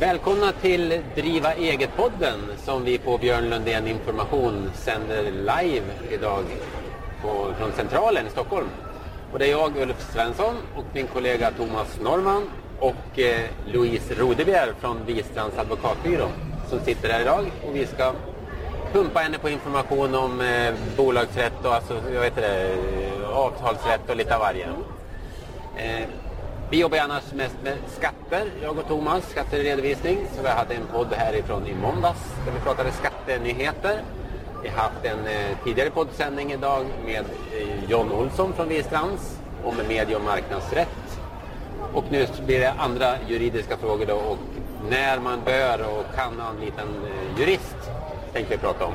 Välkomna till Driva eget-podden som vi på Björn Lundén Information sänder live idag på, från Centralen i Stockholm. Och det är jag, Ulf Svensson, och min kollega Thomas Norman och eh, Louise Rodebjer från Wistrands advokatbyrå som sitter här idag. Och vi ska pumpa henne på information om eh, bolagsrätt och alltså, jag vet det, eh, avtalsrätt och lite av varje. Eh, vi jobbar annars mest med skatter, jag och Thomas, skatteredovisning. Så vi hade en podd härifrån i måndags där vi pratade skattenyheter. Vi har haft en eh, tidigare poddsändning idag med eh, John Olsson från Wistrands om medie och marknadsrätt. Och nu blir det andra juridiska frågor då och när man bör och kan anlita en eh, jurist tänkte vi prata om.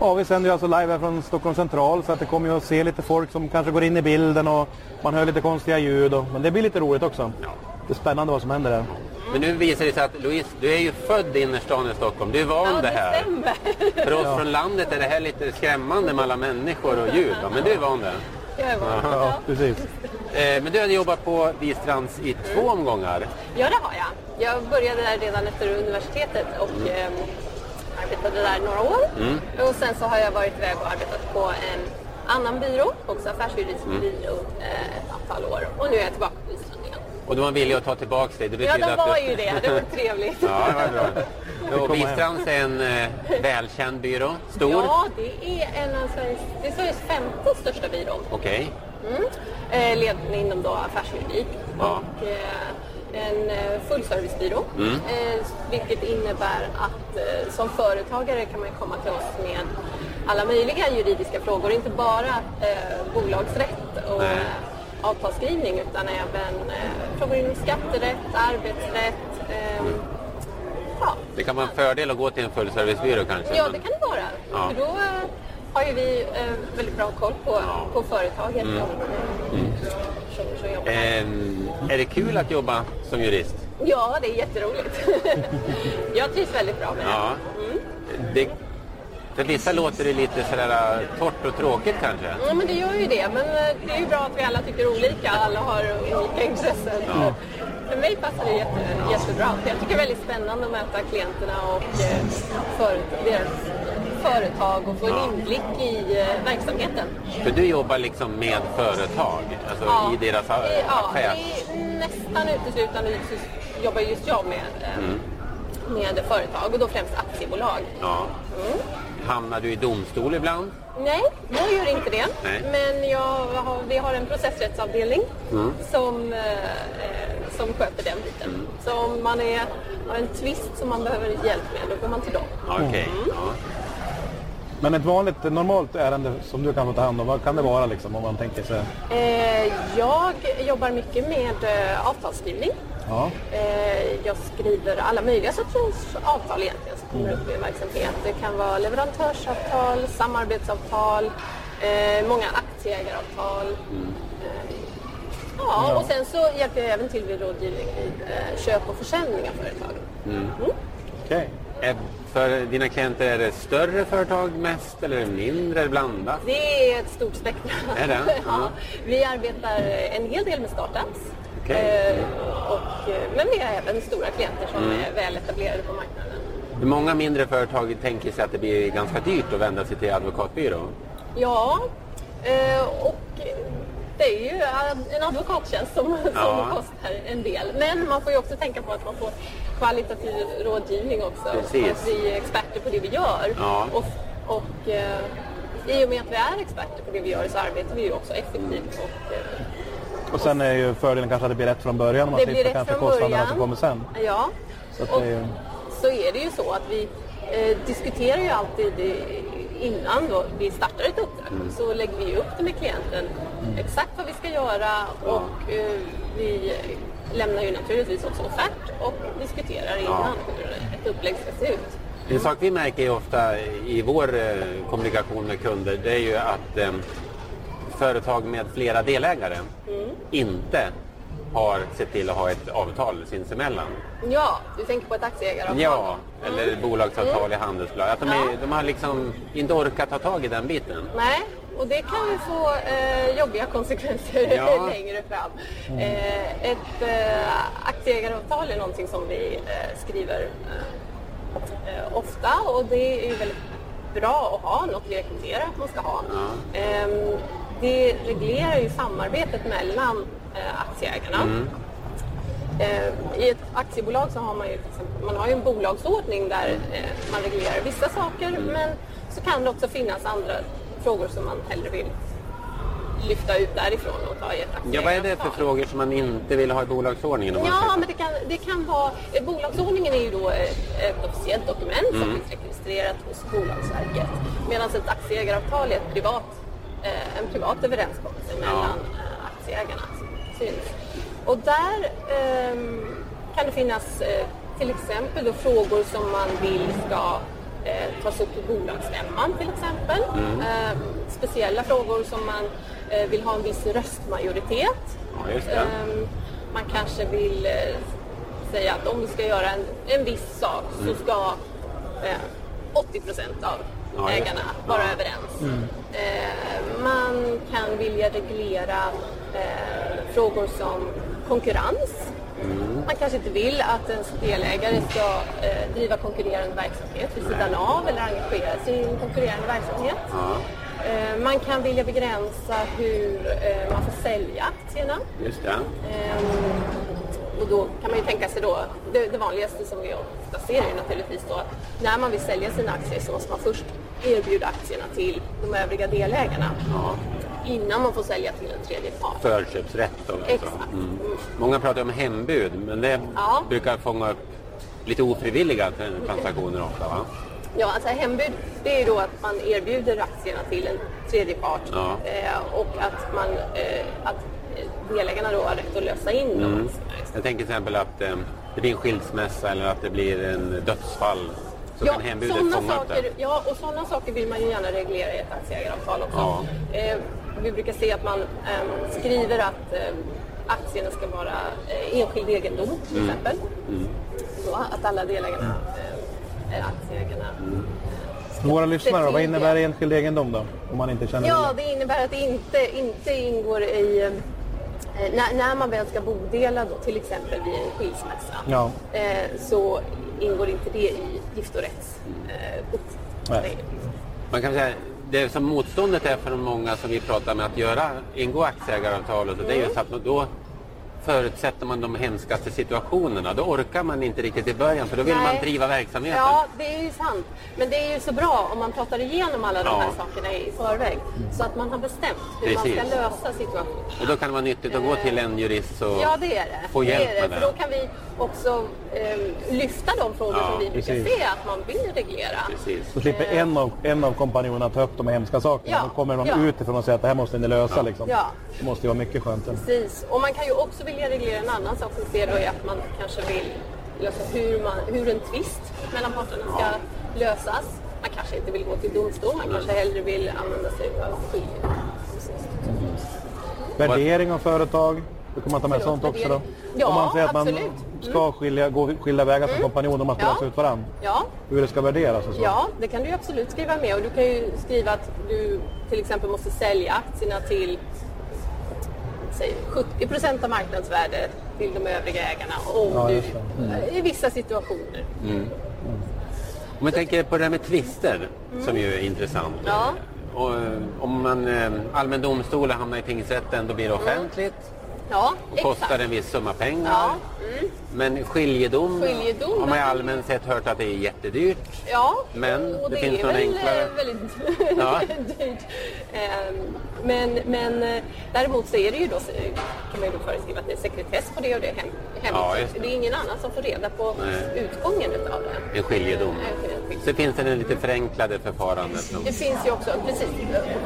Ja, vi sänder ju alltså live här från Stockholm central så att det kommer ju att se lite folk som kanske går in i bilden och man hör lite konstiga ljud. Och, men det blir lite roligt också. Ja. Det är spännande vad som händer där. Men nu visar det sig att Louise, du är ju född i innerstan i Stockholm. Du är van Ja, det här. det stämmer. För oss från landet är det här lite skrämmande med alla människor och ljud. Men du är van det. Jag är van. Ja, precis. Eh, men du hade jobbat på Wistrands i två omgångar. Ja, det har jag. Jag började där redan efter universitetet och eh, arbetade där några år. Och sen så har jag varit iväg och arbetat på en annan byrå, också affärsjuridisk byrå, eh, ett antal år. Och nu är jag tillbaka på Wistrand igen. Och de var villiga att ta tillbaka dig. Det Ja, betyder de att var du... ju det. Det var trevligt. Ja, det var bra. Och Wistrands är en eh, välkänd byrå. Stor. Ja, det är en av Sveriges, det är Sveriges femte största byrå. Okej. Mm. Eh, ledning inom då affärsjuridik Ja. och eh, en eh, fullservicebyrå. Mm. Eh, vilket innebär att eh, som företagare kan man komma till oss med alla möjliga juridiska frågor, inte bara bolagsrätt och Nej. avtalsskrivning utan även frågor inom skatterätt, arbetsrätt. Eh, ja. Det kan vara en fördel att gå till en fullservicebyrå kanske. ja, men- det kan det vara. Ja. För då har ju vi väldigt bra koll på, på företaget. Mm. Och, eh, som, som jobbar här. Ehm, är det kul att jobba som jurist? Ja, det är jätteroligt. jag trivs väldigt bra med det. Ja. Det, för vissa låter det lite sådär äh, torrt och tråkigt kanske. Ja, men det gör ju det. Men eh, det är ju bra att vi alla tycker olika. Alla har olika intressen. Ja. För mig passar det jätte, jättebra. Jag tycker det är väldigt spännande att möta klienterna och eh, för, deras företag och få en inblick i eh, verksamheten. För du jobbar liksom med företag, alltså i deras ja, det är nästan uteslutande jobbar just jag med, eh, Mm. med företag och då främst aktiebolag. Ja. Hamnar du i domstol ibland? Nej, jag gör inte det. Nej. Men jag har, vi har en processrättsavdelning Mm. som, eh, som sköter den biten. Mm. Så om man är, har en tvist som man behöver hjälp med, då går man till dem. Ja, Okej. Mm. Ja. Men ett vanligt normalt ärende som du kan få ta hand om, vad kan det vara liksom om man tänker sig? Eh, jag jobbar mycket med eh, avtalsskrivning. Ja. Eh, jag skriver alla möjliga sorters avtal egentligen som kommer upp i en verksamhet. Det kan vara leverantörsavtal, samarbetsavtal, eh, många aktieägaravtal. Eh, ja, och sen så hjälper jag även till vid rådgivning vid eh, köp och försäljning av företag. Okej. Är- För dina klienter är det större företag mest eller är det mindre eller blandat? Det är ett stort spektrum. Är det? ja. Ja. Vi arbetar en hel del med startups. Mm. Eh, och, eh, men vi har även stora klienter som är väl etablerade på marknaden. Många mindre företag tänker sig att det blir ganska dyrt att vända sig till advokatbyrå. Ja, eh, och det är ju en advokattjänst som, som Ja. kostar en del. Men man får ju också tänka på att man får kvalitativ rådgivning också. Precis. Att vi är experter på det vi gör. Ja. Och, och eh, i och med att vi är experter på det vi gör så arbetar vi ju också effektivt. Och, eh, Och sen är ju fördelen kanske att det blir rätt från början man det blir slipper rätt kanske kostnaderna som kommer sen. Ja. Så och är ju- så är det ju så att vi eh, diskuterar ju alltid innan då vi startar ett uppdrag Mm. så lägger vi upp det med klienten exakt vad vi ska göra och eh, vi lämnar ju naturligtvis också offert och diskuterar innan hur ett upplägg ska se ut. En sak vi märker ofta i vår eh, kommunikation med kunder det är ju att eh, företag med flera delägare inte har sett till att ha ett avtal sinsemellan. Ja, du tänker på ett aktieägaravtal? Ja, eller bolagsavtal i handelsbolag. Att de, är, Mm. Ja. de har liksom inte orkat ta tag i den biten. Nej, och det kan ju få eh, jobbiga konsekvenser Ja. längre fram. Eh, ett eh, aktieägaravtal är någonting som vi eh, skriver eh, eh, ofta och det är ju väldigt bra att ha, något vi rekommenderar att man ska ha. Ehm, det reglerar ju samarbetet mellan aktieägarna. Eh, I ett aktiebolag så har man ju, exempel, man har ju en bolagsordning där eh, man reglerar vissa saker men så kan det också finnas andra frågor som man hellre vill lyfta ut därifrån och ta i ett Ja, vad är det för frågor som man inte vill ha i bolagsordningen? Ja, men det kan, det kan vara... eh, Bolagsordningen är ju då ett, ett officiellt dokument som finns registrerat hos Bolagsverket. Medan ett aktieägaravtal är ett privat, eh, en privat överenskommelse mellan eh, aktieägarna. Syns. Och där ehm, kan det finnas eh, till exempel då frågor som man vill ska eh, tas upp i bolagsstämman till exempel. Eh, speciella frågor som man eh, vill ha en viss röstmajoritet. Ja. Ehm, man kanske vill eh, säga att om vi ska göra en, en viss sak så ska eh, 80 procent av Ja, ägarna vara Ja. överens. Eh, man kan vilja reglera eh, frågor som konkurrens. Man kanske inte vill att ens delägare ska eh, driva konkurrerande verksamhet vid sidan av eller engagera sig i en konkurrerande verksamhet. Eh, man kan vilja begränsa hur eh, man får sälja aktierna. Just det. Ehm, och då kan man ju tänka sig då, det, det vanligaste som vi ofta ser är ju naturligtvis då att när man vill sälja sina aktier så måste man först erbjuda aktierna till de övriga delägarna. Innan man får sälja till en tredje part. Förköpsrätt och så. Exakt. Mm. Många pratar om hembud, men det Ja. brukar fånga upp lite ofrivilliga transaktioner ofta va? Ja, alltså hembud det är då att man erbjuder aktierna till en tredje part Ja. eh, och att, man, eh, att eh, delägarna då har rätt att lösa in Mm. aktierna. Jag tänker till exempel att eh, det blir en skilsmässa eller att det blir en dödsfall. Så kan hembudet fånga upp det. ja, och sådana saker vill man ju gärna reglera i ett aktieägaravtal också. Ja. Vi brukar se att man eh, skriver att eh, aktierna ska vara eh, enskild egendom till Mm. exempel. Så att alla delägarna eh, är aktieägarna. Våra lyssnare vad innebär enskild egendom då? Om man inte känner Ja, till det innebär att det inte, inte ingår i... Eh, när, när man väl ska bodela då, till exempel vid en skilsmässa, Ja. eh, så ingår inte det i giftorätts... Eh. Man kan säga det som motståndet är för de många som vi pratar med att göra, ingå aktieägaravtal och så, det är just att då förutsätter man de hemskaste situationerna. Då orkar man inte riktigt i början för då vill Nej. man driva verksamheten. Ja, det är ju sant. Men det är ju så bra om man pratar igenom alla de Ja. här sakerna i förväg. Så att man har bestämt hur man Precis. ska lösa situationen. Och då kan det vara nyttigt att gå till en jurist och Ja, det är det. få hjälp det är det. med För det. då kan vi också lyfta de frågor Ja, som vi brukar precis. se att man vill reglera. Precis. Så slipper en av, en av kompanjonerna ta upp de hemska sakerna. Ja, Då kommer de ja. utifrån och säger att det här måste ni lösa. Liksom. Ja. Det måste ju vara mycket skönt. Precis. Och man kan ju också vilja reglera en annan sak som ser då är att man kanske vill lösa hur, man, hur en tvist mellan parterna ska lösas. Man kanske inte vill gå till domstol, man kanske hellre vill använda sig av skilje. Värdering av företag. Då kan man ta med Förlåt, sånt också då. Ja, Om man säger att man absolut. ska skilja, gå skilda vägar som kompanjoner om man ska Ja. lösa ut varandra. Ja, Hur det ska värderas och så. Ja, det kan du absolut skriva med. Och du kan ju skriva att du till exempel måste sälja aktierna till säg, 70 procent av marknadsvärdet till de övriga ägarna om Ja, du, det. i vissa situationer. Om vi tänker på det här med tvister som ju är intressant. Mm. Ja. Och, eh, om man eh, allmän domstol och hamnar i tingsrätten då blir det offentligt Ja, och kostar exakt. en viss summa pengar. Ja, Men skiljedom, Skiljedom, har man ju allmänt sett hört att det är jättedyrt. Ja, Men och det det, finns är väl enklare. eh, väldigt Ja. dyrt. Ehm, Men, men eh, däremot så är det ju då, kan man ju då föreskriva att det är sekretess på det och det är hem, Ja, hemligt. just det. det är ingen annan som får reda på Nej. utgången utav det. En skiljedom. Eh, en skiljedom. Så finns det det lite förenklade förfarandet. som- Det finns ju också, precis,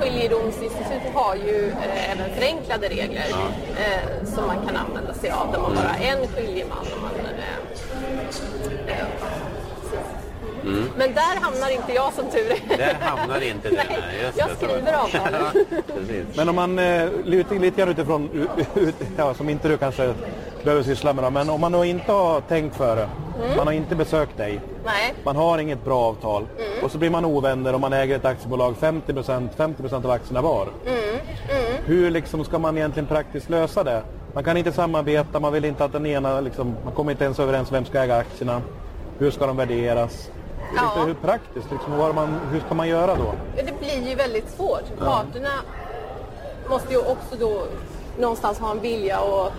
skiljedomsinstitutet har ju eh, även förenklade regler eh, som man kan använda sig av. Där man bara har en skiljeman. Och man, eh, eh, precis. Men där hamnar inte jag som tur är. Där hamnar inte du. Nej, jag det, skriver. Ja, precis. Men om man, eh, lite, lite grann utifrån, ut, ja, som inte du kanske behöver syssla med, då, men om man då inte har tänkt före, man har inte besökt dig, Nej. man har inget bra avtal och så blir man ovänner och man äger ett aktiebolag 50%, 50% av aktierna var. Hur liksom ska man egentligen praktiskt lösa det? Man kan inte samarbeta, man vill inte att den ena, liksom, man kommer inte ens överens om vem ska äga aktierna. Hur ska de värderas? Ja. Hur praktiskt, liksom, vad man, hur ska man göra då? Det blir ju väldigt svårt. Parterna måste ju också då någonstans ha en vilja att,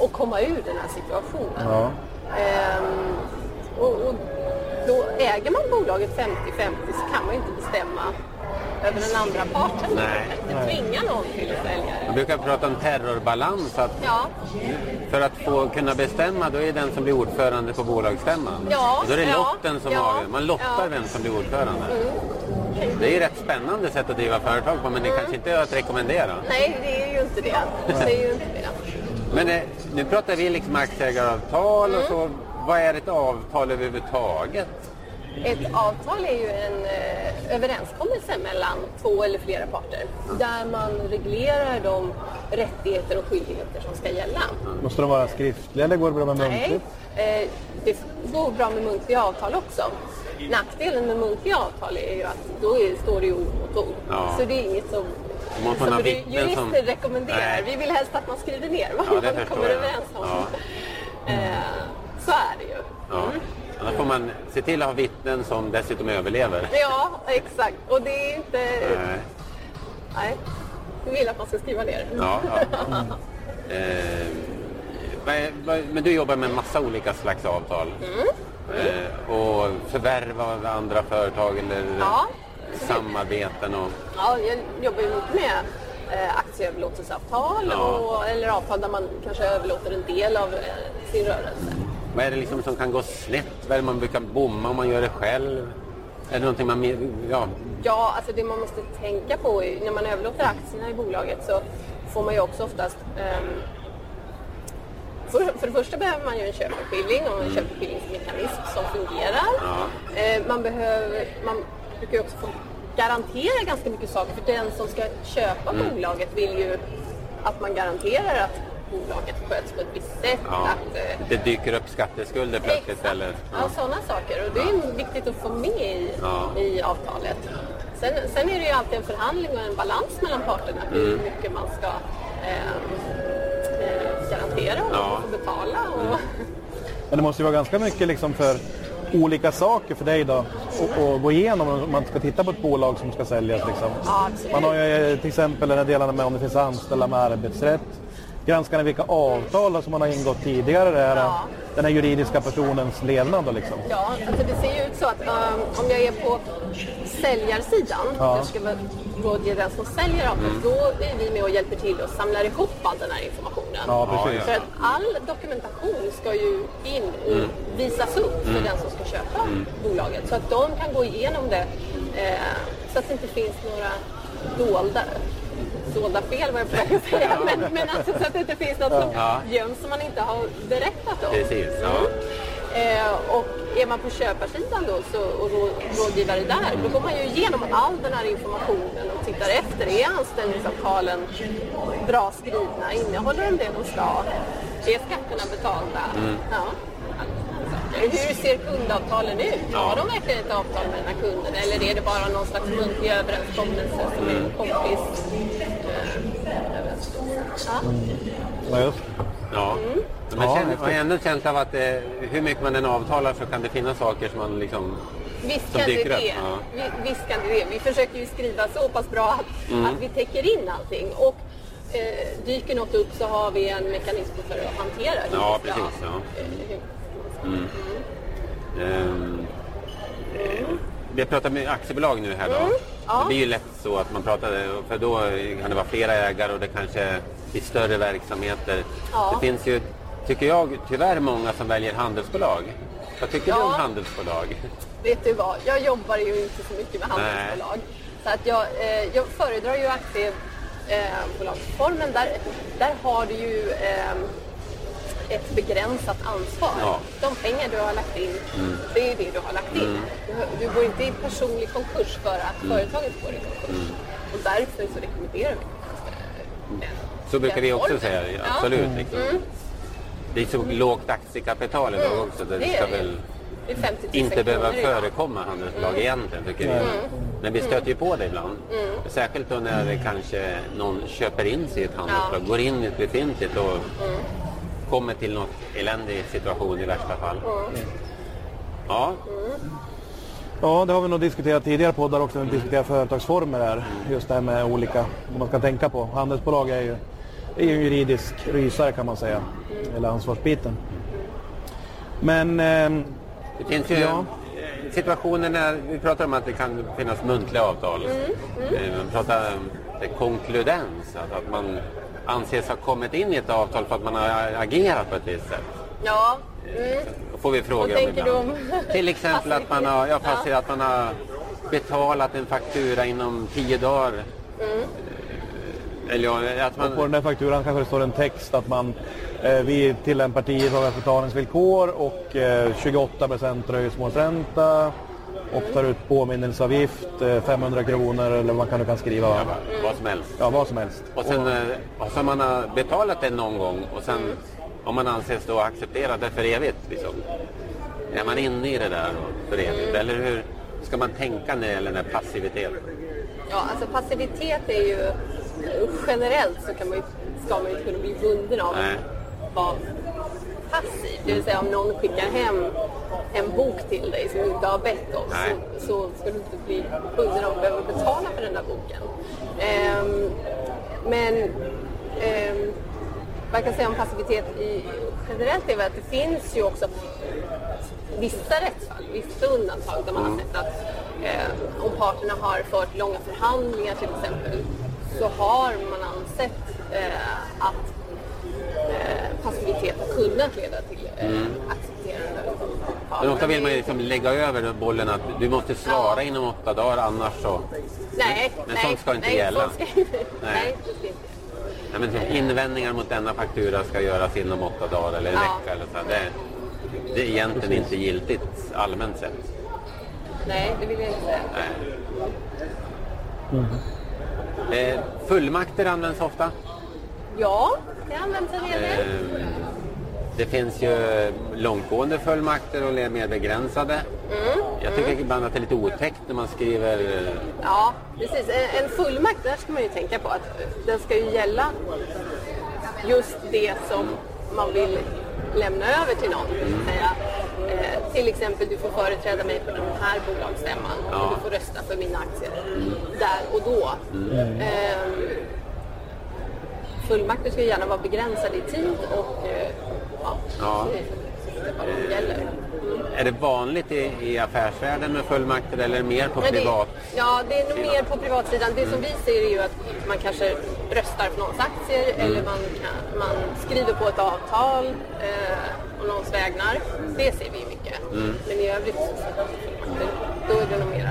att komma ur den här situationen. Ja. Ehm, och, och då äger man bolaget 50-50 så kan man ju inte bestämma över den andra parten. Nej. Man kan inte tvinga någon till att sälja Man det. brukar prata om terrorbalans. Att Ja, för att få kunna bestämma då är den som blir ordförande på bolagsstämman. Ja, Och då är det ja, lotten som ja, avgör. Man lottar ja. vem som blir ordförande. Det är ju rätt spännande sätt att driva företag på men det kanske inte är att rekommendera. nej det är ju inte det. Det är ju inte det. Men eh, nu pratar vi liksom aktieägaravtal och så. Vad är ett avtal överhuvudtaget? Ett avtal är ju en eh, överenskommelse mellan två eller flera parter där man reglerar de rättigheter och skyldigheter som ska gälla. Måste de vara skriftliga eller går det bra med Nej, muntligt? eh, det går bra med muntliga avtal också. Nackdelen med muntliga avtal är ju att då är, står det ju ord mot ord. Ja. Så det är inget som, Man som vittnen jurister som- rekommenderar. Nej. Vi vill helst att man skriver ner vad Ja, man kommer jag. överens om. Ja. Eh, så är det ju. Ja. Annars får man se till att ha vittnen som dessutom överlever. Ja, exakt. Och det är inte... Eh, Nej. Vi vill att man ska skriva ner. Ja, ja. Eh, men du jobbar med en massa olika slags avtal. Eh, och förvärv av andra företag eller Ja. Samarbeten och... Ja, jag jobbar ju mycket med eh, aktieöverlåtelseavtal Ja. och, eller avtal där man kanske överlåter en del av eh, sin rörelse. Vad är det liksom som kan gå snett? Vad är det man brukar bomma om man gör det själv? Är det någonting man... Ja, Ja, alltså det man måste tänka på är, när man överlåter aktierna i bolaget så får man ju också oftast ehm, för, för det första behöver man ju en köpeskilling och en köpeskillingsmekanism som fungerar. Eh, man, behöver, man brukar ju också få garantera ganska mycket saker för den som ska köpa bolaget vill ju att man garanterar att bolaget sköts på ett visst sätt. ja. Att, eh, Det dyker upp skatteskulder plötsligt Exakt. eller... Ja, sådana saker. Och det är viktigt att få med i, Ja. i avtalet. Sen, sen är det ju alltid en förhandling och en balans mellan parterna hur Mm. mycket man ska eh, eh, garantera och Ja. betala. Och, Men det måste ju vara ganska mycket liksom för olika saker för dig då att gå igenom om man ska titta på ett bolag som ska säljas. Liksom. Ja. Man har ju eh, till exempel den här delarna med om det finns anställda med arbetsrätt. Granskar ni vilka avtal som man har ingått tidigare, det här, Ja. den här juridiska personens levnad då liksom. Ja, alltså det ser ju ut så att um, om jag är på säljarsidan, Ja. jag ska rådge den som säljer avtalet, då är vi med och hjälper till och samlar ihop all den här informationen. Ja, precis. För att all dokumentation ska ju in och visas upp för den som ska köpa bolaget. Så att de kan gå igenom det eh, så att det inte finns några dolda dolda fel vad jag försöker säga. Men, men alltså så att det inte finns något som göms som man inte har berättat om. Precis, ja. Eh, och är man på köparsidan då så, och rå, rådgivare där, då går man ju igenom all den här informationen och tittar efter. Är anställningsavtalen bra skrivna? Innehåller de det de ska? Är skatterna betalda? Ja. Hur ser kundavtalen ut? Har de verkligen ett avtal med den här kunden eller är det bara någon slags muntlig överenskommelse som en kompis eh, överenskommelse? Ja. Ja. Men Ja, känner, man har ändå en känsla av att eh, hur mycket man än avtalar så kan det finnas saker som man liksom... Visst kan det dyker det. upp, ja. Vi, visst kan det det. Vi försöker ju skriva så pass bra att, Mm. att vi täcker in allting. Och eh, dyker något upp så har vi en mekanism för att hantera hur Ja, vi ska- precis, ja. eh, hur- Ehm, eh, vi pratar med aktiebolag nu här då. Mm, ja. Det blir ju lätt så att man pratar, för då kan det vara flera ägare och det kanske blir större verksamheter. Ja. Det finns ju, tycker jag, tyvärr många som väljer handelsbolag. Vad tycker du Ja. om handelsbolag? Vet du vad, jag jobbar ju inte så mycket med handelsbolag. Så att jag, eh, jag föredrar ju aktiebolagsformen. Där, där har du ju eh, ett begränsat ansvar. Ja. De pengar du har lagt in, det är det du har lagt in. Du, du går inte i personlig konkurs för att företaget går i konkurs. Och därför så rekommenderar vi Så brukar vi också säga, absolut. Liksom. Det är så lågt aktiekapital idag också. Det, Det ska väl Det är 50 000 inte behöva förekomma handelsbolag egentligen tycker vi. Men vi stöter ju på det ibland. Särskilt då när det kanske någon köper in sig i ett handelsbolag, går in i ett befintligt och kommer till något eländig situation i värsta fall. Ja, Ja, det har vi nog diskuterat tidigare poddar också när vi diskuterar företagsformer här. Just det här med olika, vad man ska tänka på. Handelsbolag är ju, är ju en juridisk rysare kan man säga. Eller ansvarsbiten. Men ehm, det finns ju Ja. situationer när vi pratar om att det kan finnas muntliga avtal. Mm, Eh, Man pratar om det konkludens, att, att man anses ha kommit in i ett avtal för att man har agerat på ett visst sätt. Ja, mm. Då får vi frågor om ibland. om Till exempel att man har, jag passerar Ja. att man har betalat en faktura inom tio dagar. Mm. Eller ja, att man... på den där fakturan kanske det står en text att man eh, vi tillämpar 10 dagars betalningsvillkor och eh, 28 dröjsmålsränta och tar ut påminnelseavgift, eh, 500 kronor eller vad man kan, kan skriva. Va? Vad som helst. Ja, vad som helst. Och sen eh, och så man har betalat det någon gång och sen om man anses då acceptera det för evigt. Liksom. Är man inne i det där för evigt? Eller hur ska man tänka när det gäller den här passiviteten? Ja, alltså passivitet är ju generellt så kan man ju, ska man ju kunna bli bunden av Nej. att vara passiv. Det vill säga om någon skickar hem en bok till dig som du inte har bett om så, så ska du inte bli bunden av att behöva betala för den där boken. Ehm, men vad jag kan säga om passivitet i, generellt är väl att det finns ju också vissa rättsfall, vissa undantag där man har sett att eh, om parterna har fört långa förhandlingar till exempel så har man ansett eh, att eh, passivitet har kunnat leda till eh, accepterande av Men ofta vill man ju liksom lägga över bollen att du måste svara Ja. inom åtta dagar annars så... Nej, Men nej, sånt ska inte nej, gälla. ska inte- Nej. nej. Nej, men typ invändningar mot denna faktura ska göras inom åtta dagar eller en Ja. vecka. Eller så. Det, det är egentligen inte giltigt allmänt sett. Nej, det vill jag inte säga. Nej. Eh, fullmakter används ofta. Ja, det används en hel del. Eh, det finns ju långtgående fullmakter och mer begränsade. Mm, Jag tycker ibland att det är lite otäckt när man skriver... eh, Ja, precis. En, en fullmakt, där ska man ju tänka på att den ska ju gälla just det som man vill lämna över till någon. Säga, eh, till exempel, du får företräda mig på den här bolagsstämman Ja. och du får rösta för mina aktier där och då. Ehm, fullmakter ska gärna vara begränsade i tid och eh, ja, Ja. det är vad de gäller. Är det vanligt i, i affärsvärlden med fullmakter eller mer på Men det- privat? Ja, det är nog mer på privatsidan. Det som vi ser är ju att man kanske röstar för någons aktier Mm. eller man, kan, man skriver på ett avtal eh, om någons vägnar. Det ser vi mycket. Mm. Men i övrigt så då är det nog mera.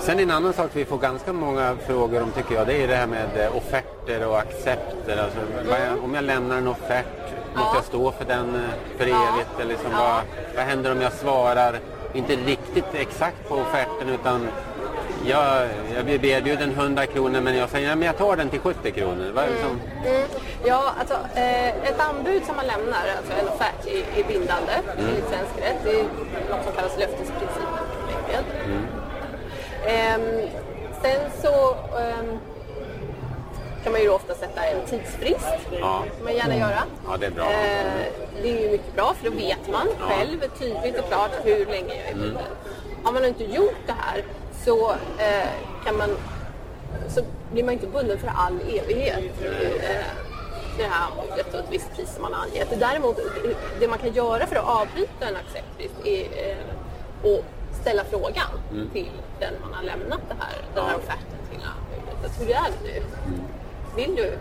Sen en annan sak vi får ganska många frågor om tycker jag, det är det här med eh, offerter och accepter. Alltså, jag, om jag lämnar en offert, måste Ja. jag stå för den eh, för Ja. evigt? Eller liksom, Ja. vad, vad händer om jag svarar inte riktigt exakt på offerten utan jag, jag blir erbjuden 100 kronor men jag säger ja, men jag tar den till 70 kronor. Vad är det som, Mm. Ja, alltså eh, ett anbud som man lämnar, alltså en offert, är, är bindande Mm. enligt svensk rätt. Det är något som kallas löftesprincipen. Mm. Ehm, sen så ehm, kan man ju ofta sätta en tidsfrist. Ja. kan man gärna göra. Ja, det är bra. Eh, det är ju mycket bra för då vet man själv tydligt och klart hur länge jag är Mm. bunden. Har man inte gjort det här så eh, kan man så blir man inte bunden för all evighet. Eh, det här anbudet och ett visst pris som man har angett. Däremot, det- man kan göra för att avbryta en acceptbrist är eh, att ställa frågan till den man har lämnat det här, den här Ja. offerten till. Hur är det nu? Vill du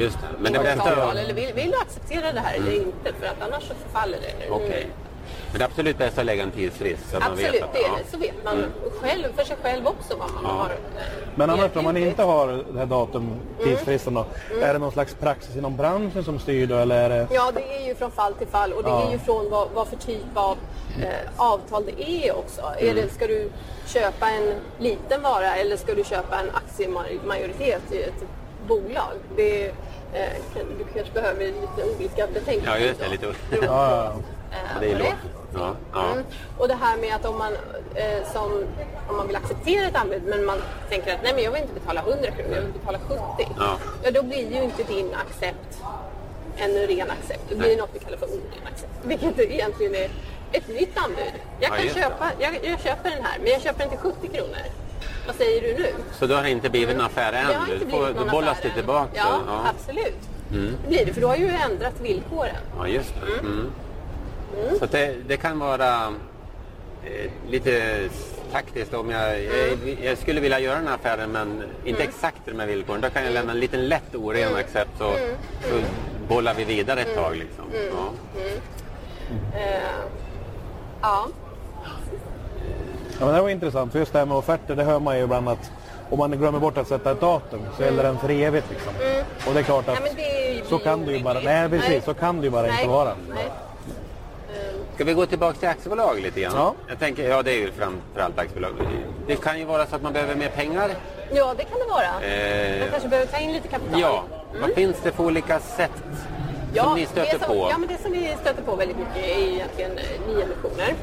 just det. Men det avtal eller vill, vill du acceptera det här eller inte? För att annars så förfaller det. Okej. Men det är absolut bäst att lägga en tidsfrist så att man Absolut, vet att... det är ja. Så vet man själv, för sig själv också vad man har. Eh, Men annars om man inte har det här datum, tidsfristen då, är det någon slags praxis inom branschen som styr då eller är det... Ja, det är ju från fall till fall och det Ja. är ju från vad, vad för typ av eh, avtal det är också. Är det, ska du köpa en liten vara eller ska du köpa en aktiemajoritet i ett bolag? Det, eh, du kanske behöver lite olika betänkanden. Ja, just det, lite- Ja, ja, eh, Det är lågt. Ja, ja. Mm. Och det här med att om man, eh, som, om man vill acceptera ett anbud men man tänker att nej men jag vill inte betala 100 kronor, jag vill betala 70. Ja. Ja, då blir ju inte din accept en ren accept. Det blir Nej. något vi kallar för oren accept. Vilket egentligen är ett nytt anbud. Jag Ja, kan det. köpa, jag, jag köper den här men jag köper den till 70 kronor. Vad säger du nu? Så då har det inte blivit någon affär än? Inte Du får, då bollas det tillbaka? Ja, ja. absolut. Det blir det, för du har ju ändrat villkoren. Ja, just det. Mm. Så att det, det kan vara eh, lite taktiskt om jag, jag, jag skulle vilja göra den här affären men inte exakt de här villkoren. Då kan jag lämna en liten lätt oren accept så, så bollar vi vidare ett tag. Liksom. Ja. Eh, ja. Ja, men det var intressant, för just det här med offerter, det hör man ju ibland att om man glömmer bort att sätta ett datum så gäller den för evigt. Liksom. Och det är klart att men det är ju så kan det ju bara, nej precis, Nej. så kan det ju bara Nej. inte vara. Nej. Ska vi gå tillbaka till aktiebolag lite grann? Ja. Jag tänker, ja det är ju framförallt aktiebolag. Det kan ju vara så att man behöver mer pengar. Ja, det kan det vara. Eh, Man kanske behöver ta in lite kapital. Ja, vad finns det för olika sätt som ni stöter det som, på? Ja, men det som vi stöter på väldigt mycket är egentligen eh, nyemissioner.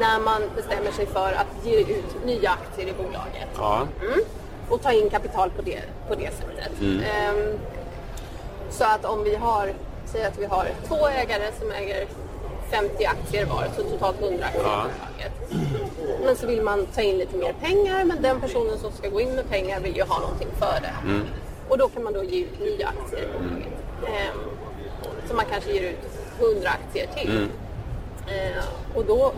När man bestämmer sig för att ge ut nya aktier i bolaget. Ja. Mm. Och ta in kapital på det, på det sättet. Mm. Ehm, så att om vi har, säg att vi har två ägare som äger 50 aktier var, så totalt 100 aktier i Ja. Men så vill man ta in lite mer pengar, men den personen som ska gå in med pengar vill ju ha någonting för det. Mm. Och då kan man då ge ut nya aktier i bolaget. Ehm, så man kanske ger ut 100 aktier till. Mm. Ehm, och då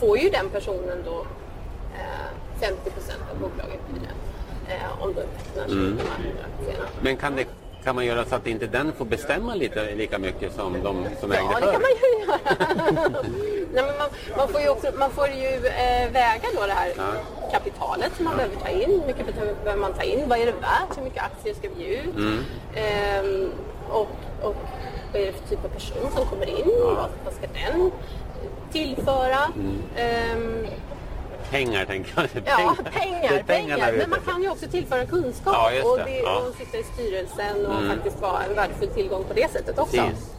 får ju den personen då eh, 50 procent av bolaget blir det. Eh, om då tecknar sig Mm. de här 100 aktierna. Men kan, det, kan man göra så att inte den får bestämma lite, lika mycket som de som ägde Ja, det förr? kan man ju göra. Nej, men man, man får ju, också, man får ju eh, väga då det här kapitalet som man behöver ta in. Hur mycket behöver man ta in? Vad är det värt? Hur mycket aktier ska vi ge ut? Mm. Ehm, och, och vad är det för typ av person som kommer in? Vad, vad ska den tillföra? Mm. Ehm, Pengar tänker jag. Ja, Det pengar, pengar. Men man kan ju också tillföra kunskap Ja, just och, det. det, Ja. Mm. och sitta i styrelsen och faktiskt vara en värdefull tillgång på det sättet också. Precis.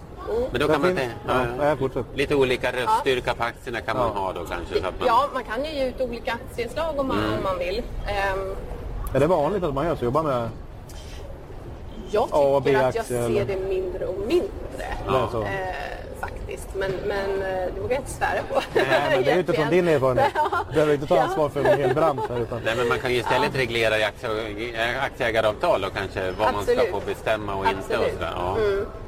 Men då kan man ja, ja, lite olika röststyrka på aktierna kan man Ja. ha då kanske. Så att man, Ja, man kan ju ge ut olika aktieslag om man, Mm. om man vill. Ehm, Är det vanligt att man gör så? Jobbar med jag tycker att jag ser det mindre och mindre. Det så. Eh, faktiskt. Men, men eh, det vågar jag inte svära på. Nej, men det är ju utifrån din erfarenhet. Du behöver inte ta ansvar för en hel bransch här. Utan... Nej, men man kan ju istället reglera i aktie, aktieägaravtal och kanske vad man ska Absolut. få bestämma och inte. Och Absolut. sådär. Ja.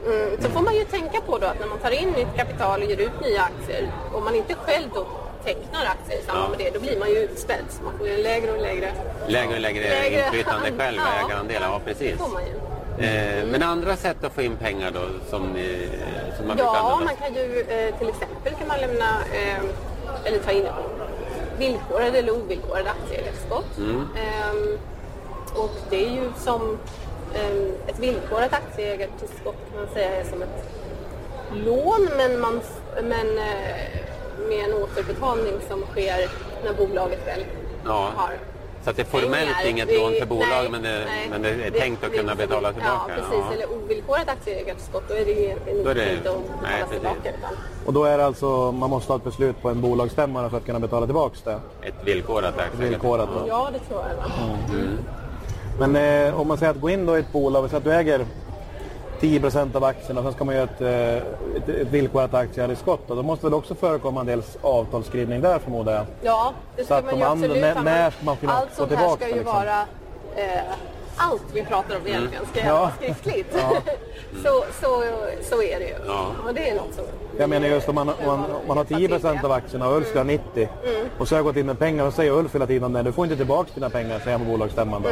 Mm, så får man ju tänka på då att när man tar in nytt kapital och ger ut nya aktier, om man inte själv då tecknar aktier i samband Ja. med det, då blir man ju utspädd. Så man får ju lägre och lägre... Lägre och lägre, Lägre- inflytande själv, Ja. ägarandelar. Ja, precis. Det får man ju. Eh, men andra sätt att få in pengar då som, ni, som man Ja, man kan ju eh, till exempel kan man lämna eh, eller ta in villkorade eller ovillkorade aktieägartillskott. Mm. Och det är ju som ett villkorat aktieägartillskott kan man säga är som ett lån men, man, men med en återbetalning som sker när bolaget väl Ja. har Så att det är formellt pengar. inget Det- lån för bolag nej, men, det, nej. men det är tänkt att kunna betala tillbaka? Ja, precis. Eller ovillkorat aktieägartillskott. Då är det ju egentligen Då är inte det- tänkt att nej, betala precis. tillbaka. Utan, Och då är det alltså, man måste ha ett beslut på en bolagsstämma för att kunna betala tillbaka det. Ett villkorat då. ja, det tror jag. Va? Men eh, om man säger att gå in då i ett bolag, säger att du äger 10% av aktierna och sen ska man göra ett, eh, ett, ett villkorat aktieägartillskott. Då måste väl också förekomma en del avtalsskrivning där förmodar jag? Ja, det Så ska att man ju andra- absolut. när- ha, när men ska man kunna Allt få sånt här tillbaka ska ju liksom? vara... Eh, allt vi pratar om egentligen ska Ja. gälla skriftligt. så, så, så är det ju. Ja. Och det är något som... Jag menar just om man, om man, om man har 10% av aktierna och Ulf ska ha 90 och så har jag gått in med pengar och säger Ulf hela tiden nej du får inte tillbaka dina pengar säger han på bolagsstämman då.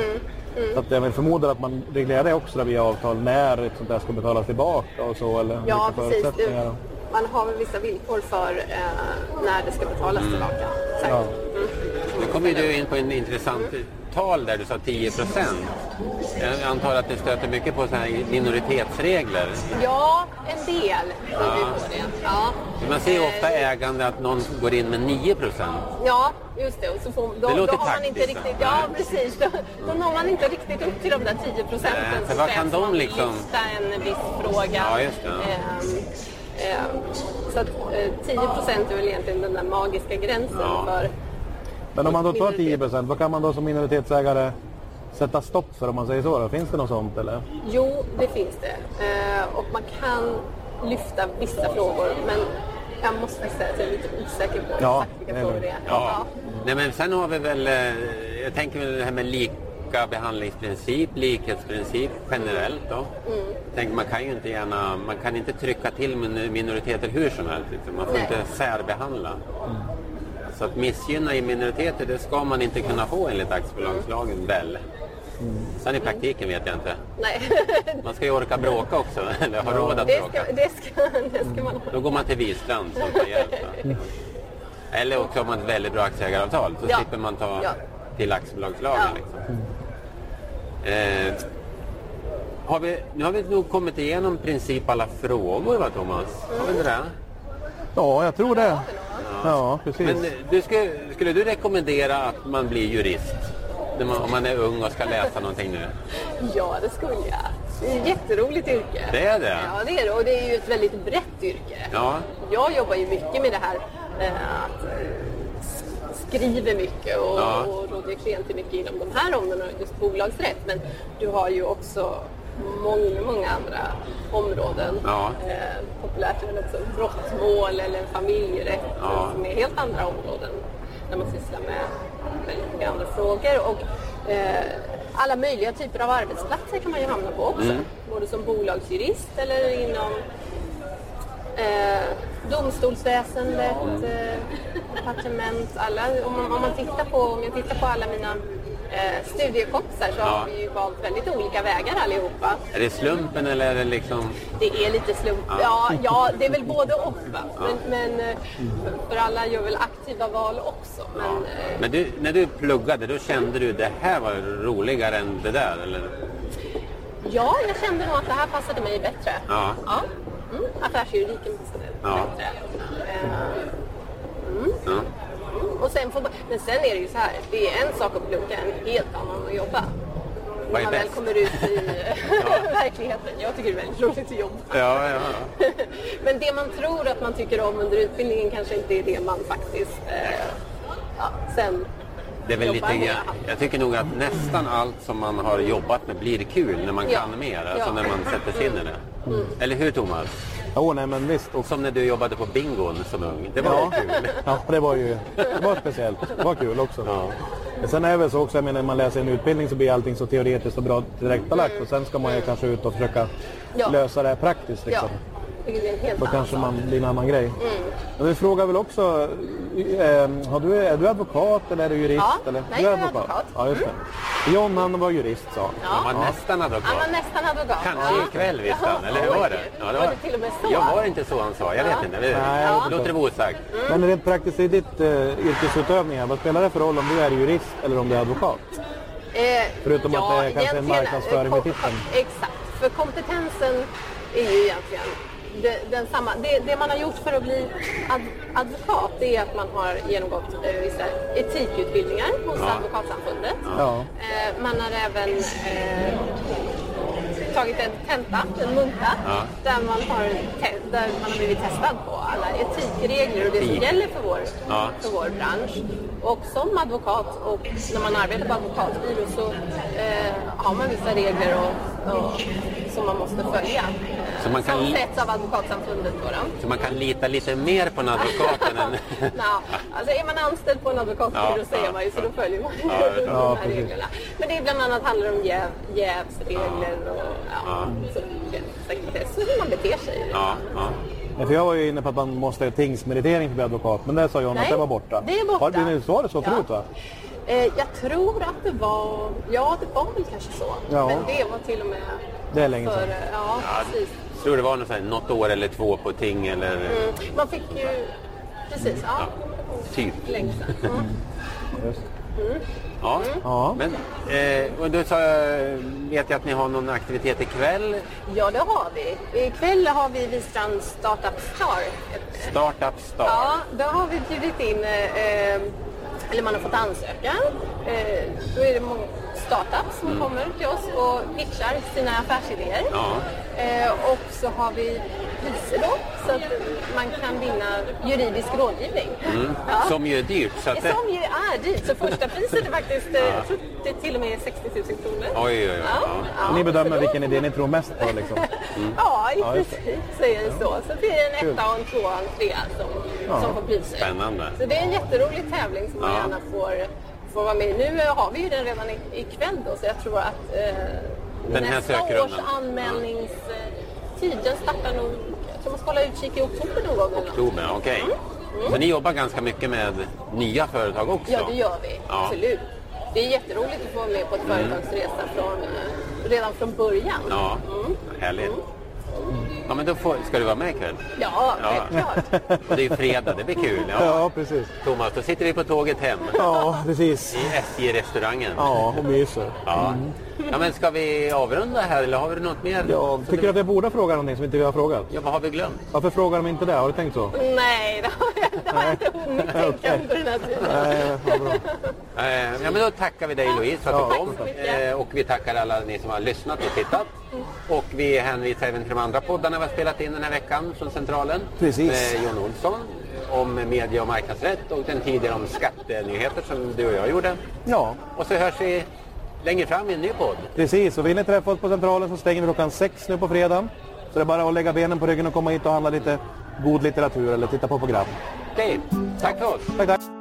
Så att jag vill förmoda att man reglerar det också då via avtal när ett sånt där ska betalas tillbaka och så eller Ja, precis. förutsättningar. man har väl vissa villkor för eh, när det ska betalas tillbaka. Exakt. Ja. Nu kommer du in på en intressant tal där du sa 10 procent. Jag antar att det stöter mycket på såna här minoritetsregler. Ja, en del Ja. Ja. Man ser ju ofta ägande att någon går in med 9 procent. Ja, just det. Och så får, då, Det låter då har man inte riktigt, ja. ja precis. Då, då når man inte riktigt upp till de där 10 procenten. Nej, för vad kan de liksom- lyfta en viss fråga. Ja, just det. Ehm, ehm, så att eh, 10 procent är väl egentligen den där magiska gränsen Ja. för... Men om man då tar Minoritet. 10 procent, vad kan man då som minoritetsägare sätta stopp för om man säger så? Då? Finns det något sånt eller? Jo, det finns det. Eh, och man kan lyfta vissa frågor, men jag måste säga att jag är lite osäker på Ja, exakt vilka frågor det. är. Ja. Nej, men sen har vi väl, eh, jag tänker väl det här med lika behandlingsprincip, likhetsprincip generellt då. Mm. Jag tänker, man kan ju inte gärna, man kan inte trycka till min- minoriteter hur som helst. Liksom. Man får Nej. inte särbehandla. Så att missgynna i minoriteter, det ska man inte kunna få enligt aktiebolagslagen väl. Sen i praktiken vet jag inte. Nej, Man ska ju orka bråka också, eller ha råd att det bråka. ska, det, ska, det ska man ha. Då går man till Wistrand som tar hjälp. då. Eller också har man ett väldigt bra aktieägaravtal så Ja. slipper man ta Ja. till aktiebolagslagen. Ja. Liksom. Eh, har vi, nu har vi nog kommit igenom princip alla frågor va Thomas? Har vi inte det? Ja, jag tror det. Ja, precis. Men eh, du skulle, skulle du rekommendera att man blir jurist? Man, om man är ung och ska läsa någonting nu? Ja, det skulle jag. Det är ett jätteroligt yrke. Det är det? Ja, det är det. Och det är ju ett väldigt brett yrke. Ja. Jag jobbar ju mycket med det här eh, att eh, skriver mycket och, Ja. och rådger klienter mycket inom de här områdena, just bolagsrätt. Men du har ju också många, många andra områden. Ja. Eh, populärt är också brottmål eller familjerätt Ja. som är helt andra områden där man sysslar med väldigt mycket andra frågor. Och, eh, alla möjliga typer av arbetsplatser kan man ju hamna på också. Mm. Både som bolagsjurist eller inom eh, domstolsväsendet, eh, departement. Alla, om, man, om, man tittar på, om jag tittar på alla mina eh, studiekompisar så Ja. har vi ju valt väldigt olika vägar allihopa. Är det slumpen eller är det liksom... Det är lite slump. Ja, ja det är väl både och. Va? Men, men eh, för alla gör väl aktiva val också. Men, eh, Men du, när du pluggade då kände du det här var roligare än det där eller? ja, jag kände nog att det här passade mig bättre. Ja. Ja. Mm, affärsjuridiken passade Ja. bättre. Eh, Ja. Och sen får, men sen är det ju så här, det är en sak att plugga, en helt annan att jobba. När man väl kommer ut i verkligheten. Jag tycker det är väldigt roligt att jobba. Ja, ja, ja. Men det man tror att man tycker om under utbildningen kanske inte är det man faktiskt eh, sen Det är väl lite grann, jag tycker nog att nästan allt som man har jobbat med blir kul när man kan mer, alltså när man sätter sig in i det. Eller hur Thomas? Jo, nej men visst. Och, Som när du jobbade på bingon som ung. Det var ja, ju kul. ja, det var ju det var speciellt. Det var kul också. Ja. Sen är det väl så också, jag menar, när man läser en utbildning så blir allting så teoretiskt och bra tillrättalagt och sen ska man ju kanske ut och försöka Ja. lösa det här praktiskt. Ja, Liksom. Vilket är en helt Då kanske man blir en annan grej. Mm. Men vi frågar väl också, eh, har du, är du advokat eller är du jurist? Ja, eller? nej, du jag är advokat. Ja, just det. John han var jurist sa han. Han var nästan Han var advokat. nästan advokat. Kanske Ja. ikväll visste han, eller hur var det? Ja, var det till och med så? Jag var inte så han sa, jag vet inte. Det, Nej, jag vet låter det vara osagt. Men rent praktiskt i ditt uh, yrkesutövning, vad spelar det för roll om du är jurist eller om du är advokat? Eh, Förutom att det är kanske en egentligen, marknadsföring eh, med kom- titeln. Exakt, för kompetensen är ju egentligen det, den samma. Det, det man har gjort för att bli ad, advokat det är att man har genomgått eh, vissa etikutbildningar hos Ja. Advokatsamfundet. Ja. Eh, man har även eh, tagit en tenta, en munta, Ja. där, man har te- där man har blivit testad på alla etikregler och det som gäller för vår, Ja. för vår bransch. Och som advokat och när man arbetar på advokatbyrå så eh, har man vissa regler och, och, som man måste följa. Eh, Så man kan som sätts av Advokatsamfundet. Då, då. Så man kan lita lite mer på en advokat än en... Nå, alltså är man anställd på en advokatbyrå Ja, så är ja, man ju så då följer man Ja, de ja, här precis. reglerna. Men det är bland annat handlar om jäv, jävsregler och ja, så, sekretess hur man beter sig. Ja, ja. Ja, för jag var ju inne på att man måste ha tingsmeritering för att bli advokat, men det sa John att det var borta. det är borta. Har det, så var det så Ja. förut va? Eh, jag tror att det var, ja det var väl kanske så. Ja. Men det var till och med Det är länge för, sedan. Ja, precis. Tror det var något, här, något år eller två på ting eller Mm. Man fick ju... Precis, ja. typ. Länge sedan. Mm. Just. Ja. Ja. Men, eh, och då så, vet jag att ni har någon aktivitet ikväll. Ja, det har vi. Ikväll har vi Wistrand Startup Star. Startup Star. Ja, då har vi bjudit in, eh, eller man har fått ansöka. Eh, då är det många startups som kommer till oss och pitchar sina affärsidéer. Ja. Eh, och så har vi priser då, så att man kan vinna juridisk rådgivning. Ja. Som ju är dyrt. Så att det... Som ju är dyrt. Så första priset är faktiskt, eh, tror det är till och med 60 000 kronor. Oj, oj, oj. Ja, Ja. ja, Ni bedömer vilken idé ni tror mest på liksom. Ja, i Ja, det. princip så är det så. Så det är en etta och en tvåa och en trea som, som får priser. Spännande. Så det är en jätterolig tävling som man Ja. gärna får, får vara med i. Nu eh, har vi ju den redan i- ikväll då, så jag tror att eh, Den här nästa sökrundan. års anmälningstid, den startar nog, jag tror man ska hålla utkik i oktober någon gång. Oktober, okej. Så ni jobbar ganska mycket med nya företag också? Ja, det gör vi. Ja. Absolut. Det är jätteroligt att få vara med på ett företagsresa från, redan från början. Ja, härligt. Ja, men då får, ska du vara med ikväll? Ja, Ja. självklart. Och det är ju fredag, det blir kul. Ja. Ja, precis. Thomas, då sitter vi på tåget hem Ja, precis. i SJ-restaurangen. Ja, och myser. Ja. ja, men ska vi avrunda här eller har vi något mer? Ja, tycker du att vi borde fråga någonting som inte vi har frågat? Ja, vad har vi glömt? Varför frågar de inte det? Har du tänkt så? Nej, det har jag, det har jag inte hunnit tänka under den här tiden. Nej, vad bra. Eh, ja, men då tackar vi dig Louise för att Ja. du kom. Eh, och vi tackar alla ni som har lyssnat och tittat. Och vi hänvisar även till de andra poddarna vi har spelat in den här veckan från Centralen. Precis. Med Jon Olsson om media och marknadsrätt och den tidigare om skattenyheter som du och jag gjorde. Ja, Och så hörs vi längre fram i en ny podd. precis. Och vill ni träffa oss på Centralen så stänger vi klockan sex nu på fredagen. Så det är bara att lägga benen på ryggen och komma hit och handla lite god litteratur eller titta på program. Okej, tack för oss. Tack, tack.